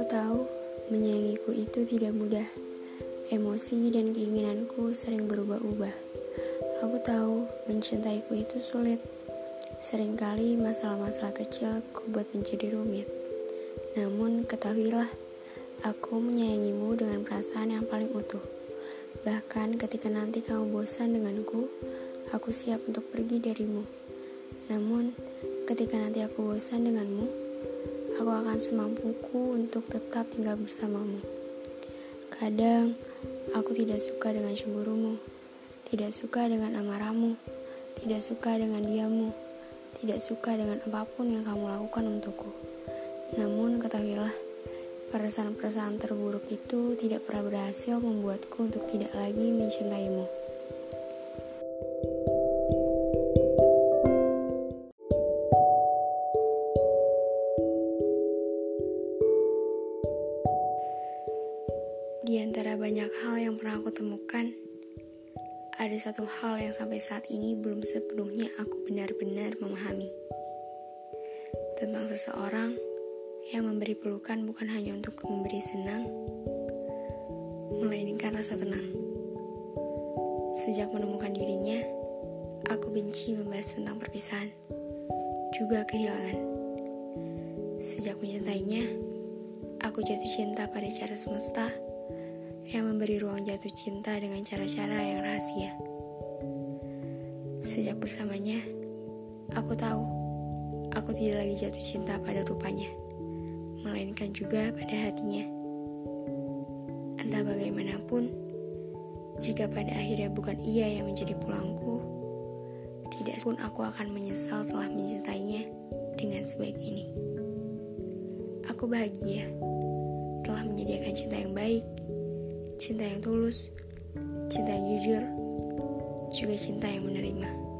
tahu menyayangiku itu tidak mudah. Emosi dan keinginanku sering berubah-ubah. Aku tahu mencintaiku itu sulit. Seringkali masalah-masalah kecil ku buat menjadi rumit. Namun ketahuilah, aku menyayangimu dengan perasaan yang paling utuh. Bahkan ketika nanti kamu bosan denganku, aku siap untuk pergi darimu. Namun, ketika nanti aku bosan denganmu, aku akan semampuku untuk tetap tinggal bersamamu. Kadang, aku tidak suka dengan cemburumu, tidak suka dengan amarahmu, tidak suka dengan diammu, tidak suka dengan apa pun yang kamu lakukan untukku. Namun, ketahuilah, perasaan-perasaan terburuk itu tidak pernah berhasil membuatku untuk tidak lagi mencintaimu. Di antara banyak hal yang pernah aku temukan, ada satu hal yang sampai saat ini belum sepenuhnya aku benar-benar memahami. Tentang seseorang yang memberi pelukan bukan hanya untuk memberi senang, melainkan rasa tenang. Sejak menemukan dirinya, aku benci membahas tentang perpisahan, juga kehilangan. Sejak mencintainya, aku jatuh cinta pada cara semesta yang memberi ruang jatuh cinta dengan cara-cara yang rahasia. Sejak bersamanya, aku tahu aku tidak lagi jatuh cinta pada rupanya, melainkan juga pada hatinya. Entah bagaimanapun, jika pada akhirnya bukan ia yang menjadi pulangku, tidak pun aku akan menyesal telah mencintainya dengan sebaik ini. Aku bahagia telah menyediakan cinta yang baik cinta yang tulus, cinta yang jujur, juga cinta yang menerima.